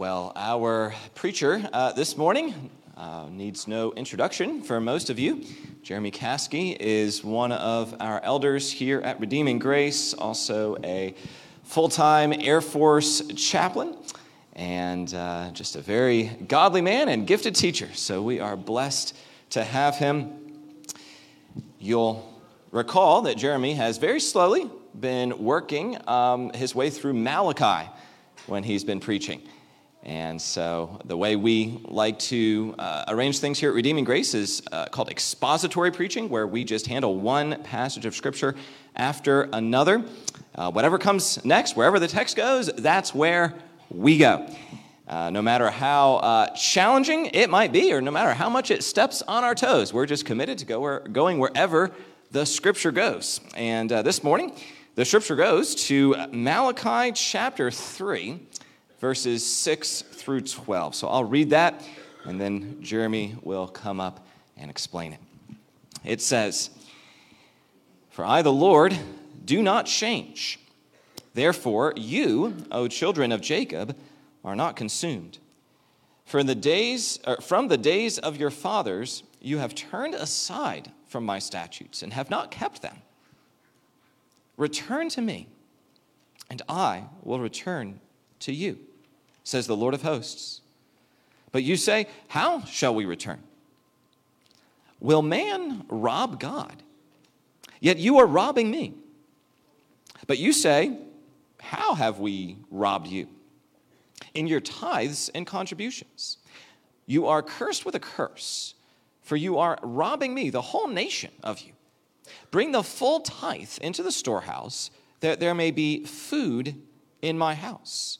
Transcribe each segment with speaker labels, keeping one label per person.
Speaker 1: Well, our preacher uh, this morning uh, needs no introduction for most of you. Jeremy Caskey is one of our elders here at Redeeming Grace, also a full time Air Force chaplain, and uh, just a very godly man and gifted teacher. So we are blessed to have him. You'll recall that Jeremy has very slowly been working um, his way through Malachi when he's been preaching. And so, the way we like to uh, arrange things here at Redeeming Grace is uh, called expository preaching, where we just handle one passage of Scripture after another. Uh, whatever comes next, wherever the text goes, that's where we go. Uh, no matter how uh, challenging it might be, or no matter how much it steps on our toes, we're just committed to go where, going wherever the Scripture goes. And uh, this morning, the Scripture goes to Malachi chapter 3 verses 6 through 12. So I'll read that, and then Jeremy will come up and explain it. It says, For I, the Lord, do not change. Therefore, you, O children of Jacob, are not consumed. For in the days, er, from the days of your fathers, you have turned aside from my statutes and have not kept them. Return to me, and I will return to you says the Lord of hosts. But you say, How shall we return? Will man rob God? Yet you are robbing me. But you say, How have we robbed you? In your tithes and contributions. You are cursed with a curse, for you are robbing me, the whole nation of you. Bring the full tithe into the storehouse, that there may be food in my house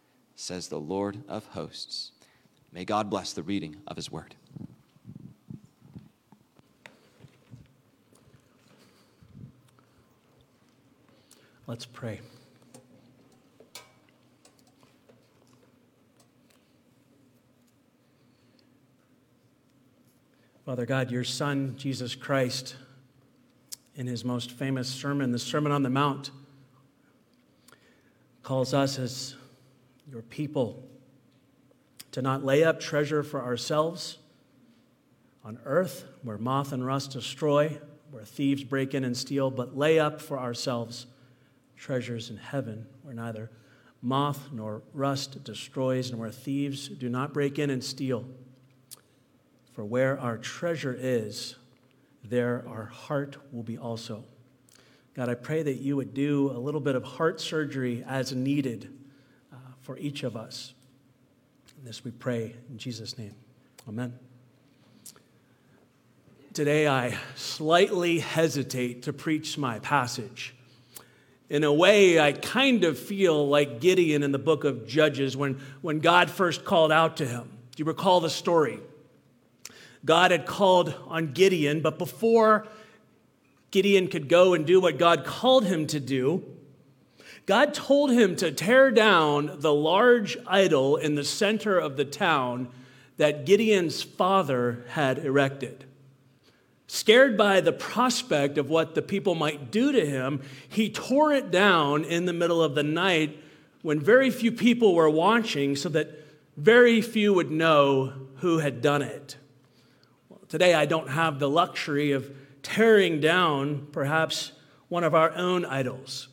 Speaker 1: says the Lord of hosts. May God bless the reading of his word.
Speaker 2: Let's pray. Father God, your Son, Jesus Christ, in his most famous sermon, the Sermon on the Mount, calls us as your people, to not lay up treasure for ourselves on earth where moth and rust destroy, where thieves break in and steal, but lay up for ourselves treasures in heaven where neither moth nor rust destroys and where thieves do not break in and steal. For where our treasure is, there our heart will be also. God, I pray that you would do a little bit of heart surgery as needed for each of us. And this we pray in Jesus' name. Amen. Today, I slightly hesitate to preach my passage. In a way, I kind of feel like Gideon in the book of Judges when, when God first called out to him. Do you recall the story? God had called on Gideon, but before Gideon could go and do what God called him to do, God told him to tear down the large idol in the center of the town that Gideon's father had erected. Scared by the prospect of what the people might do to him, he tore it down in the middle of the night when very few people were watching so that very few would know who had done it. Well, today, I don't have the luxury of tearing down perhaps one of our own idols.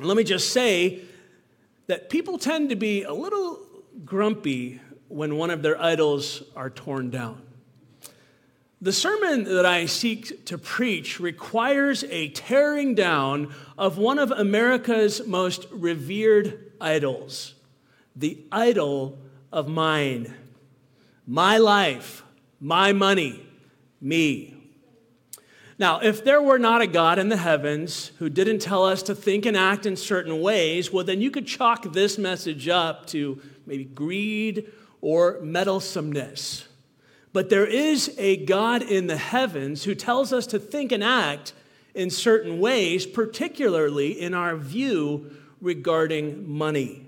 Speaker 2: Let me just say that people tend to be a little grumpy when one of their idols are torn down. The sermon that I seek to preach requires a tearing down of one of America's most revered idols, the idol of mine, my life, my money, me. Now, if there were not a God in the heavens who didn't tell us to think and act in certain ways, well, then you could chalk this message up to maybe greed or meddlesomeness. But there is a God in the heavens who tells us to think and act in certain ways, particularly in our view regarding money.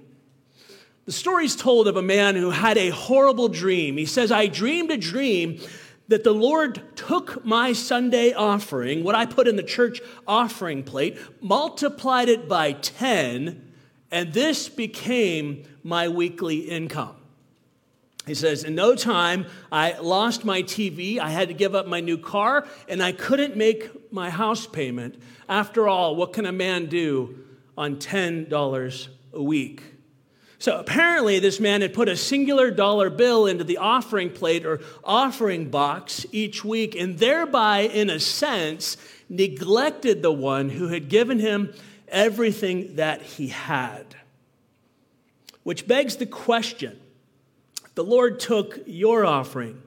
Speaker 2: The story is told of a man who had a horrible dream. He says, I dreamed a dream that the Lord took my Sunday offering, what I put in the church offering plate, multiplied it by 10, and this became my weekly income. He says, In no time, I lost my TV, I had to give up my new car, and I couldn't make my house payment. After all, what can a man do on $10 a week? So apparently, this man had put a singular dollar bill into the offering plate or offering box each week, and thereby, in a sense, neglected the one who had given him everything that he had. Which begs the question the Lord took your offering,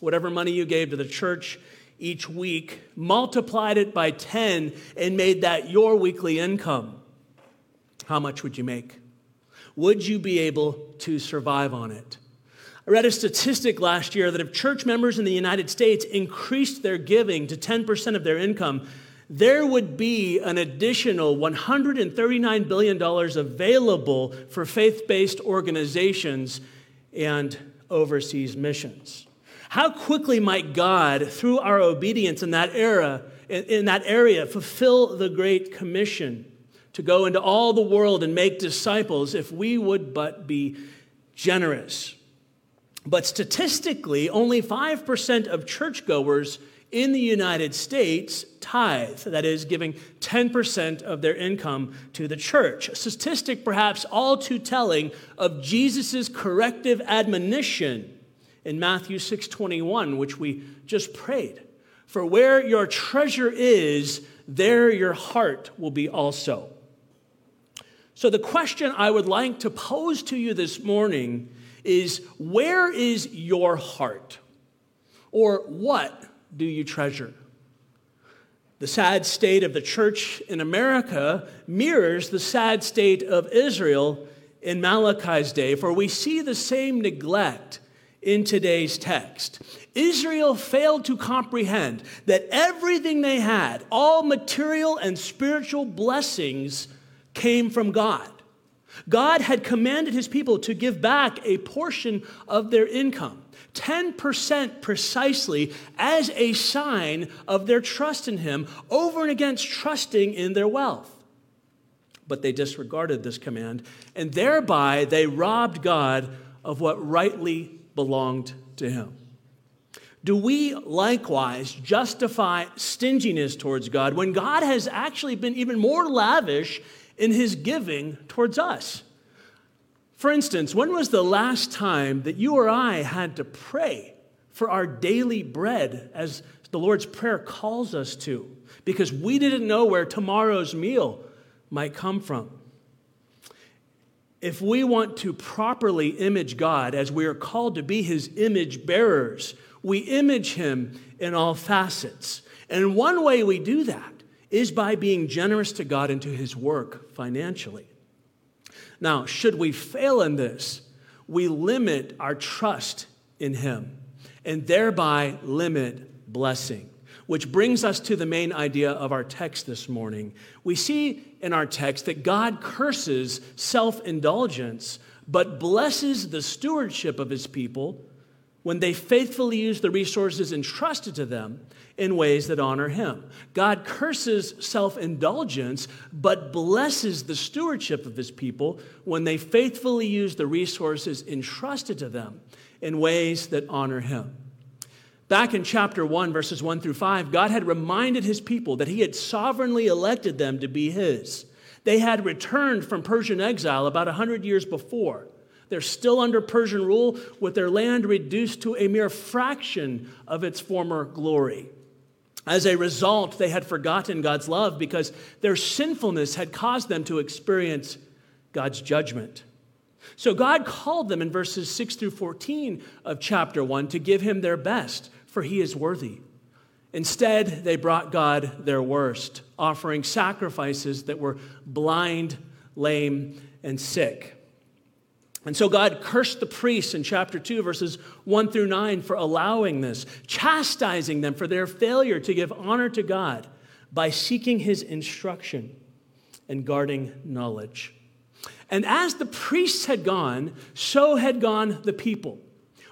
Speaker 2: whatever money you gave to the church each week, multiplied it by 10, and made that your weekly income. How much would you make? Would you be able to survive on it? I read a statistic last year that if church members in the United States increased their giving to 10% of their income, there would be an additional $139 billion available for faith based organizations and overseas missions. How quickly might God, through our obedience in that era, in that area, fulfill the Great Commission? To go into all the world and make disciples if we would but be generous. But statistically, only 5% of churchgoers in the United States tithe, that is, giving 10% of their income to the church. A statistic perhaps all too telling of Jesus' corrective admonition in Matthew 6:21, which we just prayed. For where your treasure is, there your heart will be also. So, the question I would like to pose to you this morning is where is your heart? Or what do you treasure? The sad state of the church in America mirrors the sad state of Israel in Malachi's day, for we see the same neglect in today's text. Israel failed to comprehend that everything they had, all material and spiritual blessings, came from God. God had commanded his people to give back a portion of their income, 10% precisely, as a sign of their trust in him over and against trusting in their wealth. But they disregarded this command, and thereby they robbed God of what rightly belonged to him. Do we likewise justify stinginess towards God when God has actually been even more lavish in his giving towards us. For instance, when was the last time that you or I had to pray for our daily bread as the Lord's Prayer calls us to? Because we didn't know where tomorrow's meal might come from. If we want to properly image God as we are called to be his image bearers, we image him in all facets. And one way we do that is by being generous to God and to his work financially. Now, should we fail in this, we limit our trust in him and thereby limit blessing. Which brings us to the main idea of our text this morning. We see in our text that God curses self indulgence, but blesses the stewardship of his people when they faithfully use the resources entrusted to them in ways that honor him. God curses self indulgence, but blesses the stewardship of his people when they faithfully use the resources entrusted to them in ways that honor him. Back in chapter 1, verses 1 through 5, God had reminded his people that he had sovereignly elected them to be his. They had returned from Persian exile about 100 years before. They're still under Persian rule, with their land reduced to a mere fraction of its former glory. As a result, they had forgotten God's love because their sinfulness had caused them to experience God's judgment. So God called them in verses 6 through 14 of chapter 1 to give him their best, for he is worthy. Instead, they brought God their worst, offering sacrifices that were blind, lame, and sick. And so God cursed the priests in chapter 2, verses 1 through 9, for allowing this, chastising them for their failure to give honor to God by seeking his instruction and guarding knowledge. And as the priests had gone, so had gone the people.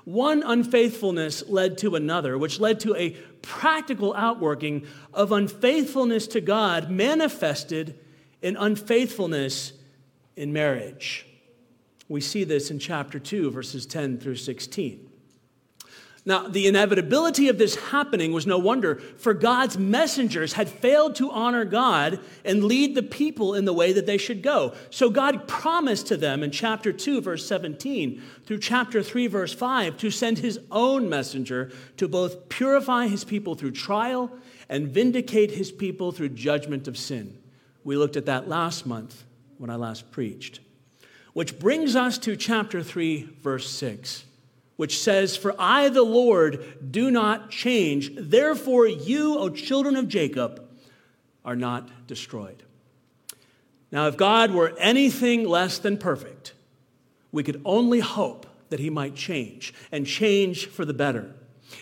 Speaker 2: One unfaithfulness led to another, which led to a practical outworking of unfaithfulness to God manifested in unfaithfulness in marriage. We see this in chapter 2, verses 10 through 16. Now, the inevitability of this happening was no wonder, for God's messengers had failed to honor God and lead the people in the way that they should go. So God promised to them in chapter 2, verse 17, through chapter 3, verse 5, to send his own messenger to both purify his people through trial and vindicate his people through judgment of sin. We looked at that last month when I last preached. Which brings us to chapter 3, verse 6 which says, For I, the Lord, do not change. Therefore, you, O children of Jacob, are not destroyed. Now, if God were anything less than perfect, we could only hope that he might change and change for the better.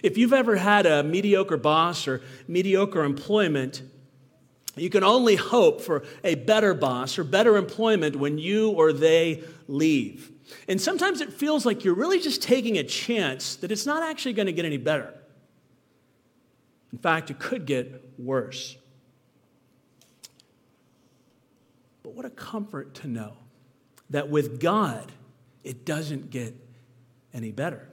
Speaker 2: If you've ever had a mediocre boss or mediocre employment, you can only hope for a better boss or better employment when you or they leave. And sometimes it feels like you're really just taking a chance that it's not actually going to get any better. In fact, it could get worse. But what a comfort to know that with God, it doesn't get any better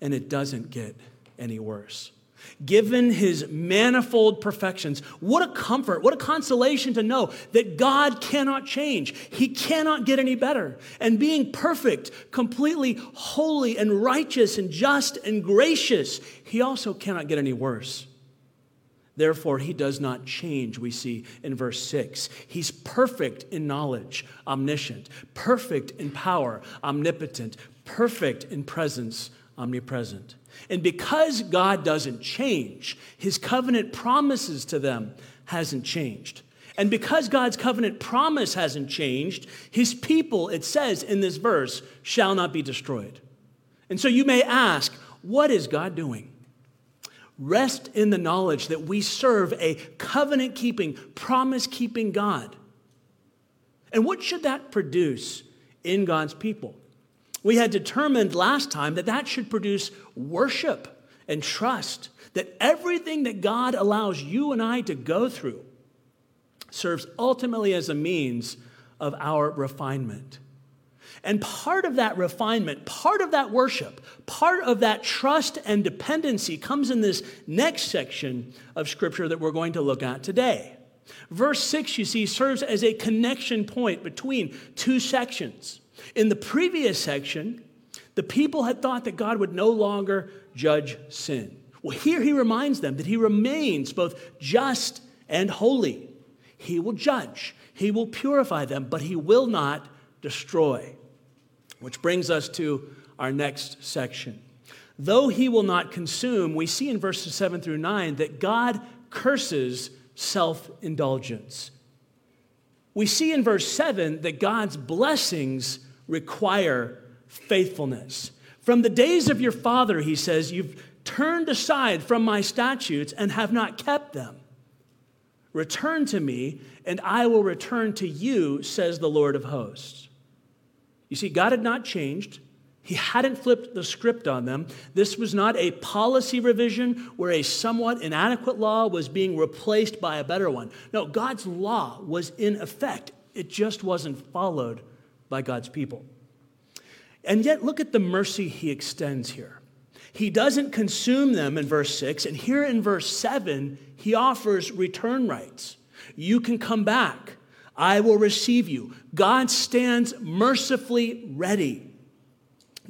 Speaker 2: and it doesn't get any worse given his manifold perfections. What a comfort, what a consolation to know that God cannot change. He cannot get any better. And being perfect, completely holy and righteous and just and gracious, he also cannot get any worse. Therefore, he does not change, we see in verse 6. He's perfect in knowledge, omniscient, perfect in power, omnipotent, perfect in presence, omnipresent. And because God doesn't change, his covenant promises to them hasn't changed. And because God's covenant promise hasn't changed, his people, it says in this verse, shall not be destroyed. And so you may ask, what is God doing? Rest in the knowledge that we serve a covenant keeping, promise keeping God. And what should that produce in God's people? We had determined last time that that should produce worship and trust, that everything that God allows you and I to go through serves ultimately as a means of our refinement. And part of that refinement, part of that worship, part of that trust and dependency comes in this next section of scripture that we're going to look at today. Verse 6, you see, serves as a connection point between two sections. In the previous section, the people had thought that God would no longer judge sin. Well, here he reminds them that he remains both just and holy. He will judge, he will purify them, but he will not destroy. Which brings us to our next section. Though he will not consume, we see in verses 7 through 9 that God curses self indulgence. We see in verse 7 that God's blessings require faithfulness. From the days of your father, he says, you've turned aside from my statutes and have not kept them. Return to me, and I will return to you, says the Lord of hosts. You see, God had not changed. He hadn't flipped the script on them. This was not a policy revision where a somewhat inadequate law was being replaced by a better one. No, God's law was in effect, it just wasn't followed by God's people. And yet, look at the mercy he extends here. He doesn't consume them in verse 6, and here in verse 7, he offers return rights. You can come back. I will receive you. God stands mercifully ready.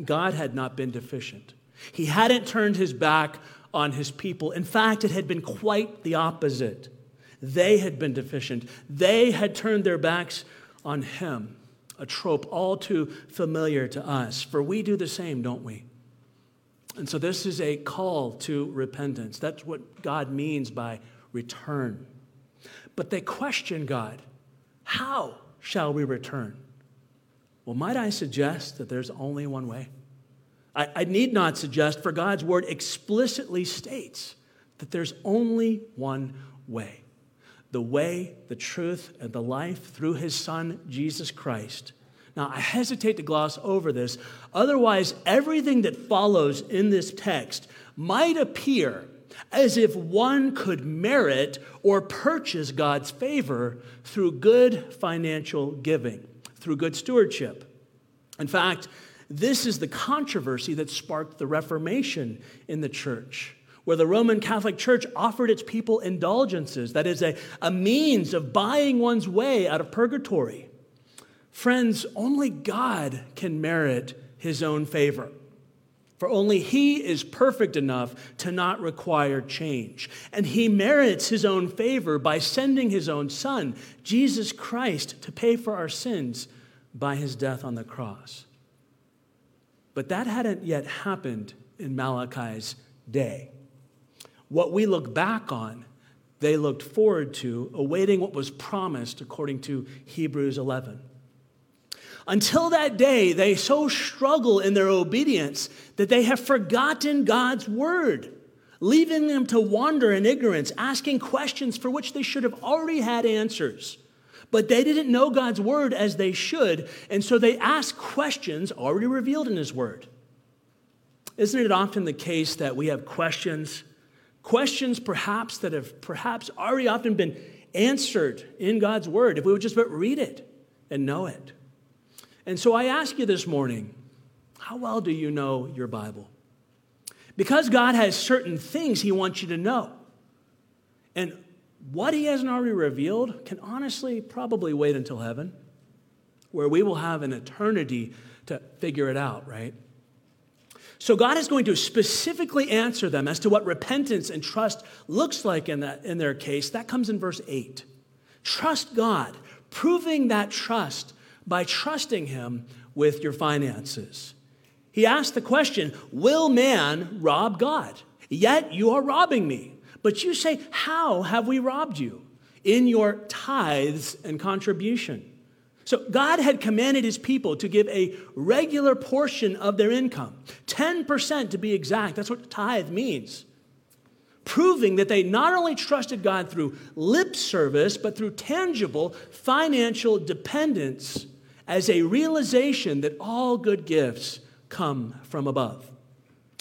Speaker 2: God had not been deficient. He hadn't turned his back on his people. In fact, it had been quite the opposite. They had been deficient, they had turned their backs on him a trope all too familiar to us, for we do the same, don't we? And so this is a call to repentance. That's what God means by return. But they question God How shall we return? Well, might I suggest that there's only one way? I, I, need not suggest, for God's word explicitly states that there's only one way the way, the truth, and the life through his Son, Jesus Christ. Now, I hesitate to gloss over this. Otherwise, everything that follows in this text might appear as if one could merit or purchase God's favor through good financial giving, through good stewardship. In fact, this is the controversy that sparked the Reformation in the church, where the Roman Catholic Church offered its people indulgences, that is, a, a means of buying one's way out of purgatory. Friends, only God can merit his own favor. For only he is perfect enough to not require change. And he merits his own favor by sending his own son, Jesus Christ, to pay for our sins by his death on the cross. But that hadn't yet happened in Malachi's day. What we look back on, they looked forward to, awaiting what was promised according to Hebrews 11. Until that day, they so struggle in their obedience that they have forgotten God's word, leaving them to wander in ignorance, asking questions for which they should have already had answers. But they didn't know God's word as they should, and so they ask questions already revealed in His word. Isn't it often the case that we have questions, questions perhaps that have perhaps already often been answered in God's word if we would just but read it and know it? And so I ask you this morning how well do you know your Bible? Because God has certain things He wants you to know. And what He hasn't already revealed can honestly probably wait until heaven, where we will have an eternity to figure it out, right? So God is going to specifically answer them as to what repentance and trust looks like in, that, in their case. That comes in verse 8. Trust God, proving that trust by trusting Him with your finances. He asked the question Will man rob God? Yet you are robbing me. But you say, How have we robbed you? In your tithes and contribution. So God had commanded his people to give a regular portion of their income, 10% to be exact. That's what tithe means. Proving that they not only trusted God through lip service, but through tangible financial dependence as a realization that all good gifts come from above.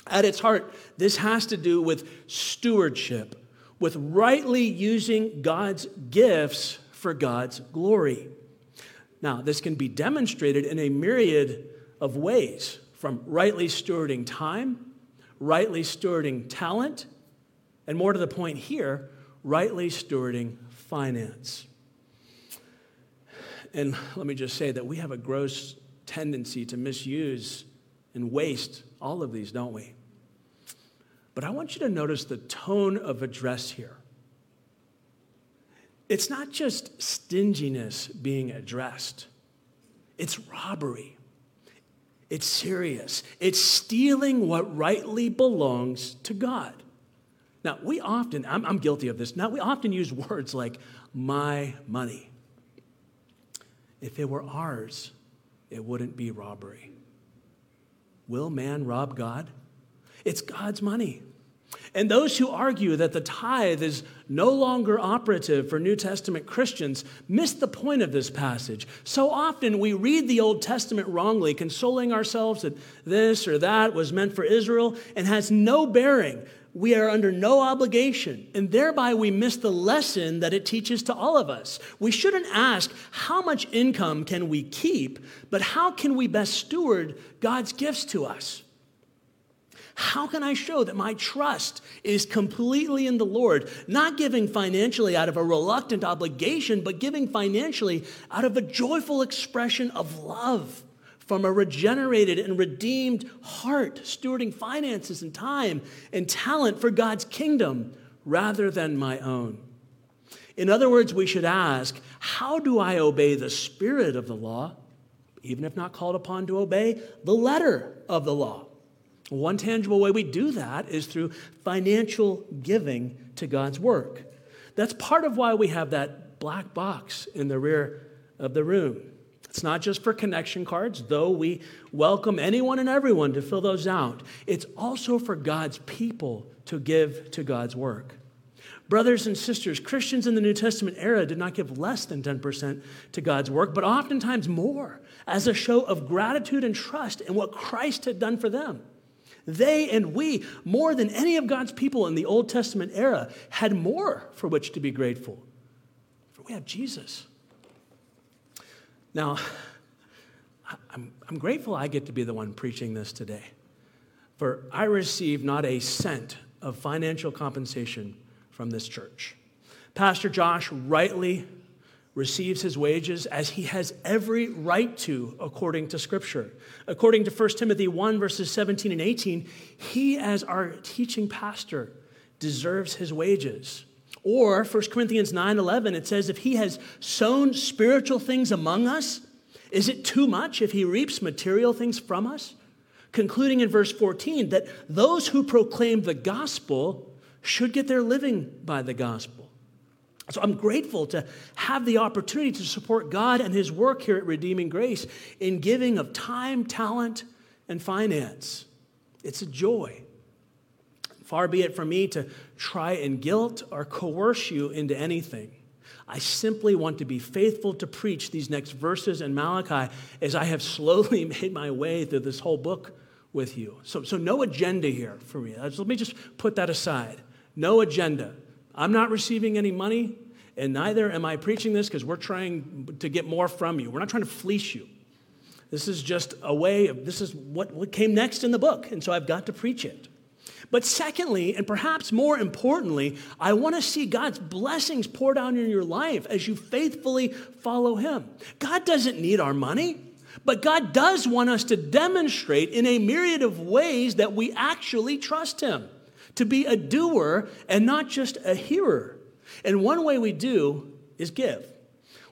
Speaker 2: At its heart, this has to do with stewardship, with rightly using God's gifts for God's glory. Now, this can be demonstrated in a myriad of ways from rightly stewarding time, rightly stewarding talent, and more to the point here, rightly stewarding finance. And let me just say that we have a gross tendency to misuse and waste all of these, don't we? But I want you to notice the tone of address here. It's not just stinginess being addressed, it's robbery. It's serious. It's stealing what rightly belongs to God. Now, we often, I'm, I'm guilty of this, now we often use words like my money. If it were ours, it wouldn't be robbery. Will man rob God? It's God's money. And those who argue that the tithe is no longer operative for New Testament Christians miss the point of this passage. So often we read the Old Testament wrongly, consoling ourselves that this or that was meant for Israel and has no bearing we are under no obligation, and thereby we miss the lesson that it teaches to all of us. We shouldn't ask, how much income can we keep, but how can we best steward God's gifts to us? How can I show that my trust is completely in the Lord, not giving financially out of a reluctant obligation, but giving financially out of a joyful expression of love? from a regenerated and redeemed heart, stewarding finances and time and talent for God's kingdom rather than my own. In other words, we should ask how do I obey the spirit of the law, even if not called upon to obey the letter of the law? One tangible way we do that is through financial giving to God's work. That's part of why we have that black box in the rear of the room. It's not just for connection cards, though we welcome anyone and everyone to fill those out. It's also for God's people to give to God's work. Brothers and sisters, Christians in the New Testament era did not give less than 10% to God's work, but oftentimes more as a show of gratitude and trust in what Christ had done for them. They and we, more than any of God's people in the Old Testament era, had more for which to be grateful. For we have Jesus. Now, I'm, I'm grateful I get to be the one preaching this today. For I receive not a cent of financial compensation from this church. Pastor Josh rightly receives his wages as he has every right to according to Scripture. According to 1 Timothy 1, verses 17 and 18, he, as our teaching pastor, deserves his wages. Or 1 Corinthians 9 11, it says, If he has sown spiritual things among us, is it too much if he reaps material things from us? Concluding in verse 14 that those who proclaim the gospel should get their living by the gospel. So I'm grateful to have the opportunity to support God and His work here at Redeeming Grace in giving of time, talent, and finance. It's a joy. Far be it from me to try and guilt or coerce you into anything. I simply want to be faithful to preach these next verses in Malachi as I have slowly made my way through this whole book with you. So, so no agenda here for me. Let me just put that aside. No agenda. I'm not receiving any money, and neither am I preaching this because we're trying to get more from you. We're not trying to fleece you. This is just a way of, this is what, what came next in the book, and so I've got to preach it. But secondly, and perhaps more importantly, I want to see God's blessings pour down in your life as you faithfully follow Him. God doesn't need our money, but God does want us to demonstrate in a myriad of ways that we actually trust Him to be a doer and not just a hearer. And one way we do is give.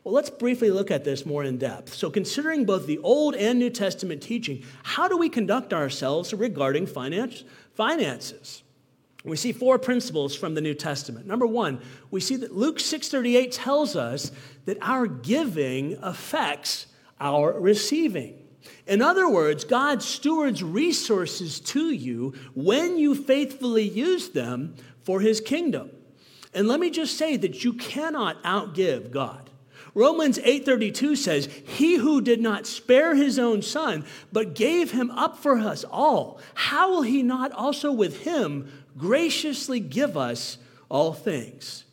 Speaker 2: Well, let's briefly look at this more in depth. So, considering both the Old and New Testament teaching, how do we conduct ourselves regarding finance, finances? We see four principles from the New Testament. Number one, we see that Luke 6:38 tells us that our giving affects our receiving. In other words, God stewards resources to you when you faithfully use them for his kingdom. And let me just say that you cannot outgive God. Romans 8:32 says, "He who did not spare his own son, but gave him up for us all, how will he not also with him graciously give us all things?"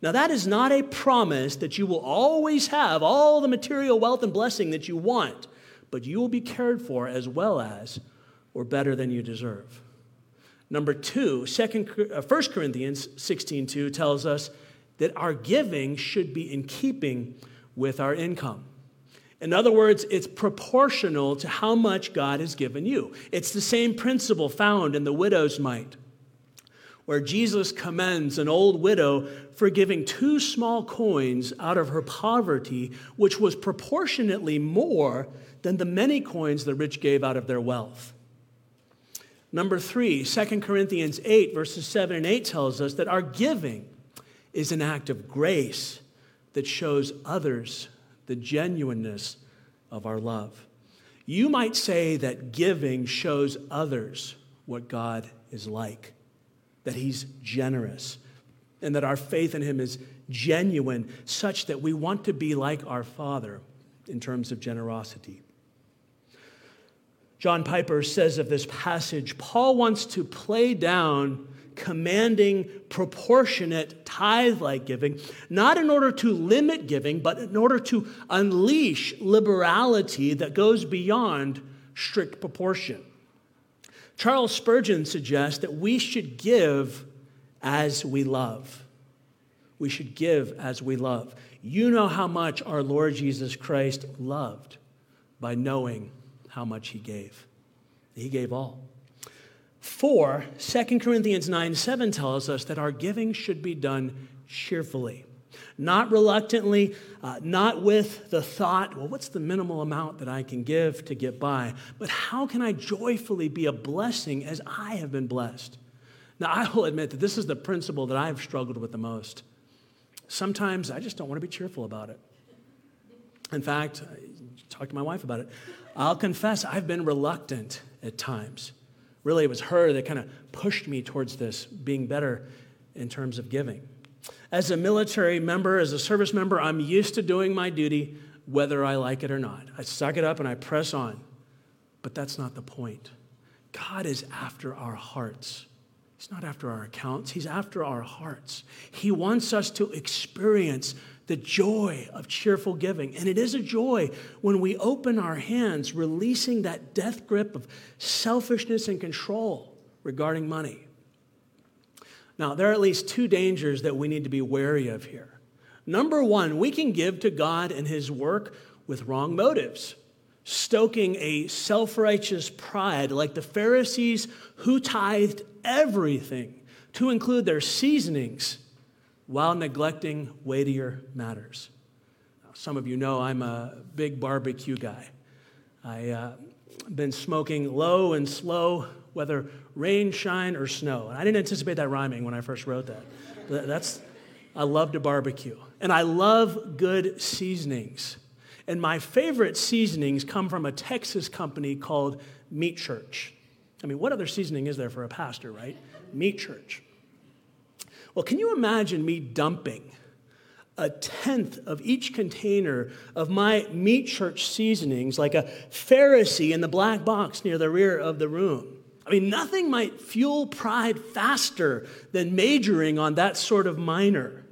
Speaker 2: Now that is not a promise that you will always have all the material wealth and blessing that you want but you will be cared for as well as or better than you deserve. Number two, second, 1 uh, Corinthians 16.2 tells us that our giving should be in keeping with our income. In other words, it's proportional to how much God has given you. It's the same principle found in the widow's mite, where Jesus commends an old widow for giving two small coins out of her poverty, which was proportionately more than the many coins the rich gave out of their wealth. Number three, 2 Corinthians 8, verses 7 and 8 tells us that our giving is an act of grace that shows others the genuineness of our love. You might say that giving shows others what God is like, that He's generous, and that our faith in Him is genuine, such that we want to be like our Father in terms of generosity. John Piper says of this passage Paul wants to play down commanding proportionate tithe like giving, not in order to limit giving, but in order to unleash liberality that goes beyond strict proportion. Charles Spurgeon suggests that we should give as we love. We should give as we love. You know how much our Lord Jesus Christ loved by knowing how much he gave. He gave all. Four, 2 Corinthians 9 7 tells us that our giving should be done cheerfully. Not reluctantly, uh, not with the thought, well, what's the minimal amount that I can give to get by? But how can I joyfully be a blessing as I have been blessed? Now, I will admit that this is the principle that I've struggled with the most. Sometimes I just don't want to be cheerful about it. In fact, I talked to my wife about it. I'll confess I've been reluctant at times. Really, it was her that kind of pushed me towards this, being better in terms of giving. As a military member, as a service member, I'm used to doing my duty whether I like it or not. I suck it up and I press on. But that's not the point. God is after our hearts. He's not after our accounts, He's after our hearts. He wants us to experience the joy of cheerful giving. And it is a joy when we open our hands, releasing that death grip of selfishness and control regarding money. Now, there are at least two dangers that we need to be wary of here. Number one, we can give to God and His work with wrong motives, stoking a self righteous pride like the Pharisees who tithed everything to include their seasonings while neglecting weightier matters. Some of you know I'm a big barbecue guy. I've uh, been smoking low and slow, whether rain, shine, or snow. And I didn't anticipate that rhyming when I first wrote that. That's, I love to barbecue. And I love good seasonings. And my favorite seasonings come from a Texas company called Meat Church. I mean, what other seasoning is there for a pastor, right? Meat Church. Well, can you imagine me dumping a tenth of each container of my meat church seasonings like a Pharisee in the black box near the rear of the room? I mean, nothing might fuel pride faster than majoring on that sort of minor.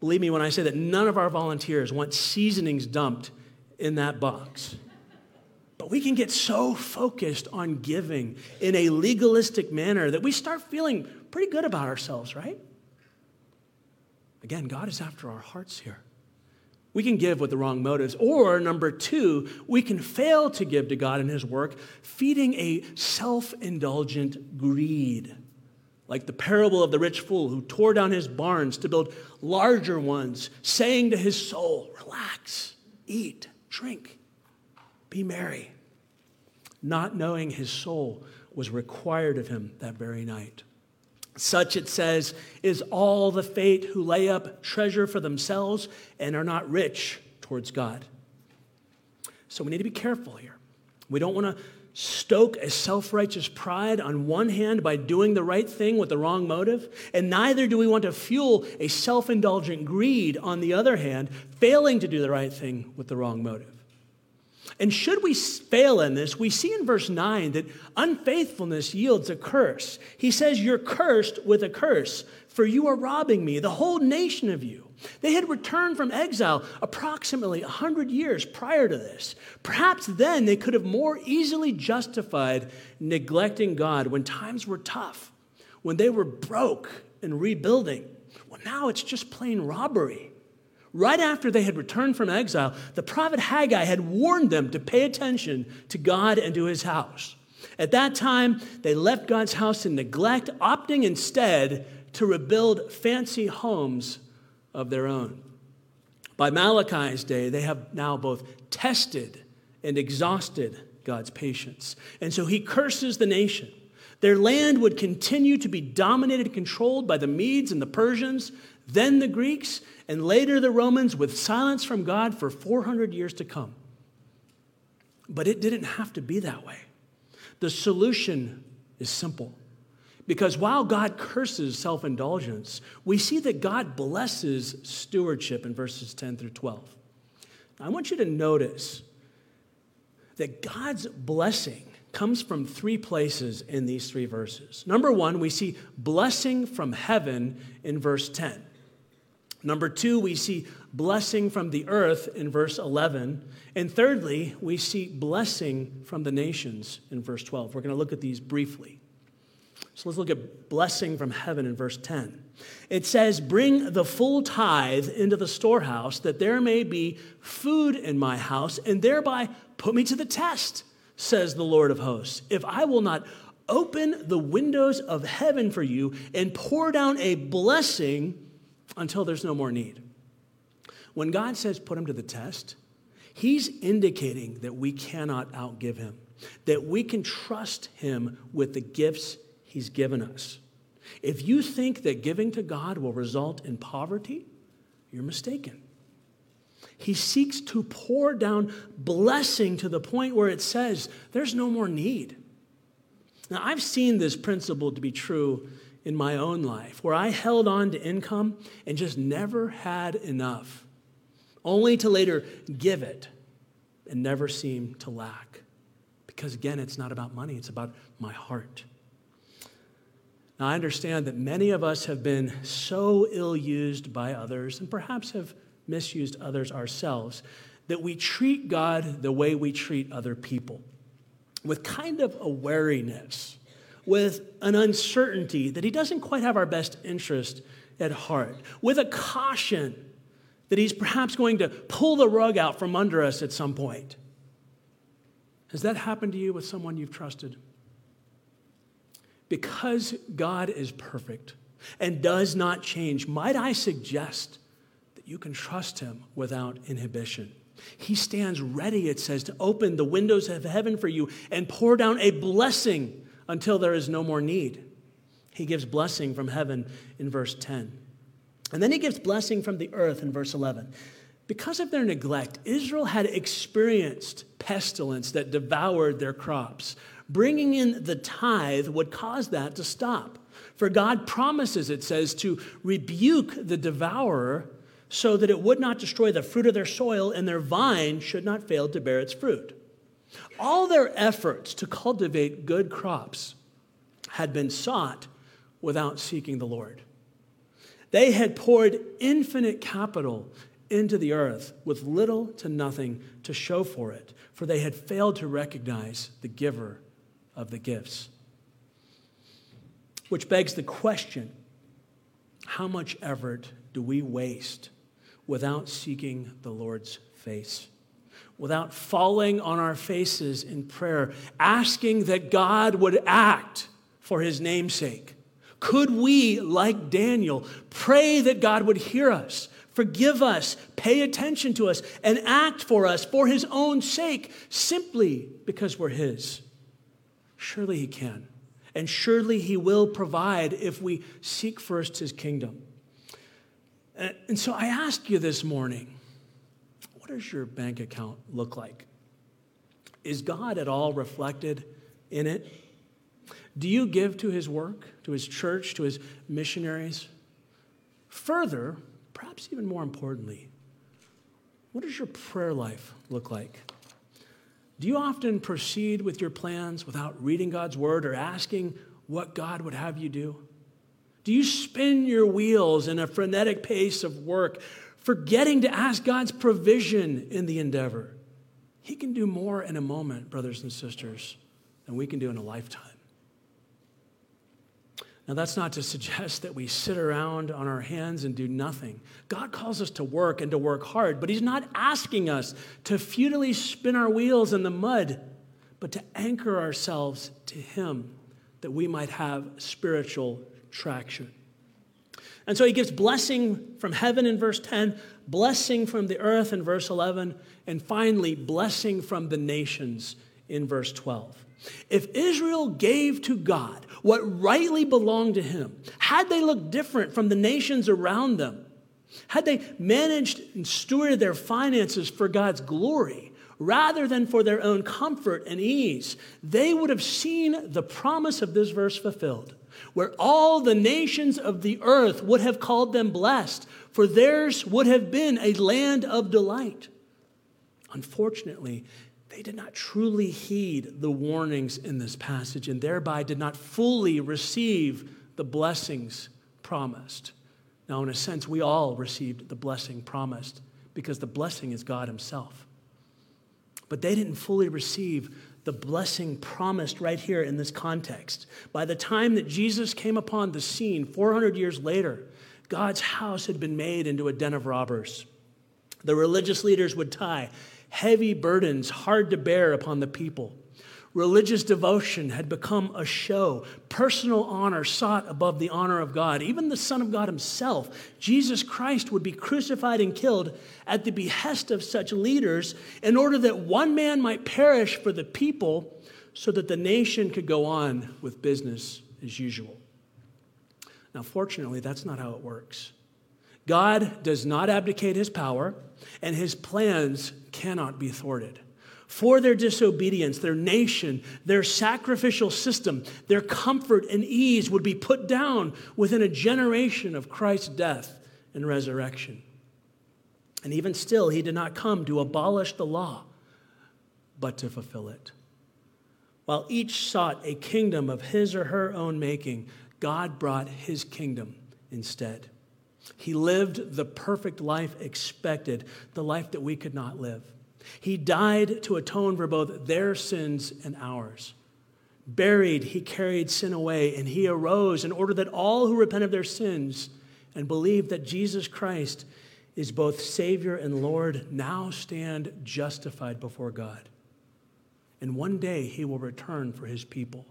Speaker 2: Believe me when I say that none of our volunteers want seasonings dumped in that box. But we can get so focused on giving in a legalistic manner that we start feeling pretty good about ourselves, right? Again, God is after our hearts here. We can give with the wrong motives. Or, number two, we can fail to give to God and His work, feeding a self indulgent greed. Like the parable of the rich fool who tore down his barns to build larger ones, saying to his soul, Relax, eat, drink, be merry. Not knowing his soul was required of him that very night. Such, it says, is all the fate who lay up treasure for themselves and are not rich towards God. So we need to be careful here. We don't want to stoke a self righteous pride on one hand by doing the right thing with the wrong motive, and neither do we want to fuel a self indulgent greed on the other hand, failing to do the right thing with the wrong motive. And should we fail in this, we see in verse 9 that unfaithfulness yields a curse. He says, You're cursed with a curse, for you are robbing me, the whole nation of you. They had returned from exile approximately 100 years prior to this. Perhaps then they could have more easily justified neglecting God when times were tough, when they were broke and rebuilding. Well, now it's just plain robbery. Right after they had returned from exile, the prophet Haggai had warned them to pay attention to God and to his house. At that time, they left God's house in neglect, opting instead to rebuild fancy homes of their own. By Malachi's day, they have now both tested and exhausted God's patience. And so he curses the nation. Their land would continue to be dominated and controlled by the Medes and the Persians, then the Greeks, and later the Romans with silence from God for 400 years to come. But it didn't have to be that way. The solution is simple. Because while God curses self indulgence, we see that God blesses stewardship in verses 10 through 12. I want you to notice that God's blessing comes from three places in these three verses. Number one, we see blessing from heaven in verse 10. Number two, we see blessing from the earth in verse 11. And thirdly, we see blessing from the nations in verse 12. We're going to look at these briefly. So let's look at blessing from heaven in verse 10. It says, Bring the full tithe into the storehouse, that there may be food in my house, and thereby put me to the test, says the Lord of hosts, if I will not open the windows of heaven for you and pour down a blessing until there's no more need. When God says put him to the test, he's indicating that we cannot outgive him, that we can trust him with the gifts he's given us. If you think that giving to God will result in poverty, you're mistaken. He seeks to pour down blessing to the point where it says there's no more need. Now, I've seen this principle to be true in my own life, where I held on to income and just never had enough, only to later give it and never seem to lack. Because again, it's not about money, it's about my heart. Now, I understand that many of us have been so ill used by others and perhaps have misused others ourselves that we treat God the way we treat other people with kind of a wariness, with an uncertainty that He doesn't quite have our best interest at heart, with a caution that He's perhaps going to pull the rug out from under us at some point. Has that happened to you with someone you've trusted? Because God is perfect and does not change, might I suggest that you can trust Him without inhibition? He stands ready, it says, to open the windows of heaven for you and pour down a blessing until there is no more need. He gives blessing from heaven in verse 10. And then he gives blessing from the earth in verse 11. Because of their neglect, Israel had experienced pestilence that devoured their crops. Bringing in the tithe would cause that to stop. For God promises, it says, to rebuke the devourer so that it would not destroy the fruit of their soil and their vine should not fail to bear its fruit. All their efforts to cultivate good crops had been sought without seeking the Lord. They had poured infinite capital into the earth with little to nothing to show for it, for they had failed to recognize the giver of the gifts. Which begs the question how much effort do we waste without seeking the Lord's face? Without falling on our faces in prayer, asking that God would act for his namesake? Could we, like Daniel, pray that God would hear us, forgive us, pay attention to us, and act for us for his own sake simply because we're his? Surely he can. And surely he will provide if we seek first his kingdom. And so I ask you this morning what does your bank account look like? Is God at all reflected in it? Do you give to his work, to his church, to his missionaries? Further, perhaps even more importantly, what does your prayer life look like? Do you often proceed with your plans without reading God's word or asking what God would have you do? Do you spin your wheels in a frenetic pace of work, forgetting to ask God's provision in the endeavor? He can do more in a moment, brothers and sisters, than we can do in a lifetime. Now, that's not to suggest that we sit around on our hands and do nothing. God calls us to work and to work hard, but He's not asking us to futilely spin our wheels in the mud, but to anchor ourselves to Him that we might have spiritual traction. And so he gives blessing from heaven in verse 10, blessing from the earth in verse 11, and finally, blessing from the nations in verse 12. If Israel gave to God what rightly belonged to him, had they looked different from the nations around them, had they managed and stewarded their finances for God's glory rather than for their own comfort and ease, they would have seen the promise of this verse fulfilled where all the nations of the earth would have called them blessed, for theirs would have been a land of delight. Unfortunately, they did not truly heed the warnings in this passage and thereby did not fully receive the blessings promised. Now, in a sense, we all received the blessing promised because the blessing is God Himself. But they didn't fully receive the blessing promised right here in this context. By the time that Jesus came upon the scene 400 years later, God's house had been made into a den of robbers. The religious leaders would tie heavy burdens hard to bear upon the people. Religious devotion had become a show. Personal honor sought above the honor of God. Even the Son of God himself, Jesus Christ, would be crucified and killed at the behest of such leaders in order that one man might perish for the people so that the nation could go on with business as usual. Now, fortunately, that's not how it works. God does not abdicate his power, and his plans cannot be thwarted for their disobedience, their nation, their sacrificial system, their comfort and ease would be put down within a generation of Christ's death and resurrection. And even still, he did not come to abolish the law, but to fulfill it. While each sought a kingdom of his or her own making, God brought his kingdom instead. He lived the perfect life expected, the life that we could not live. He died to atone for both their sins and ours. Buried, he carried sin away, and he arose in order that all who repent of their sins and believe that Jesus Christ is both Savior and Lord now stand justified before God. And one day he will return for his people.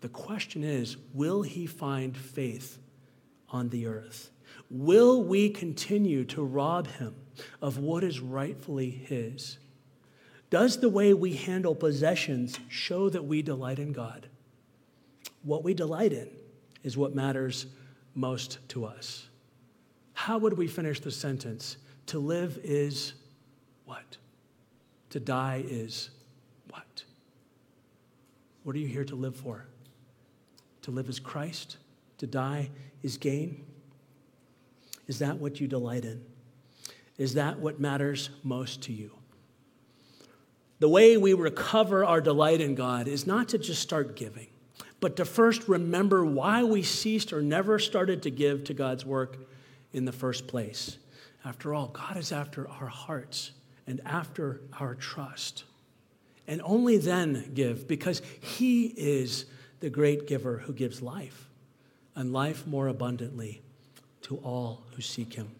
Speaker 2: The question is will he find faith on the earth? Will we continue to rob him of what is rightfully his? Does the way we handle possessions show that we delight in God? What we delight in is what matters most to us. How would we finish the sentence? To live is what? To die is what? What are you here to live for? To live is Christ? To die is gain? Is that what you delight in? Is that what matters most to you? The way we recover our delight in God is not to just start giving, but to first remember why we ceased or never started to give to God's work in the first place. After all, God is after our hearts and after our trust. And only then give, because He is the great giver who gives life and life more abundantly to all who seek him.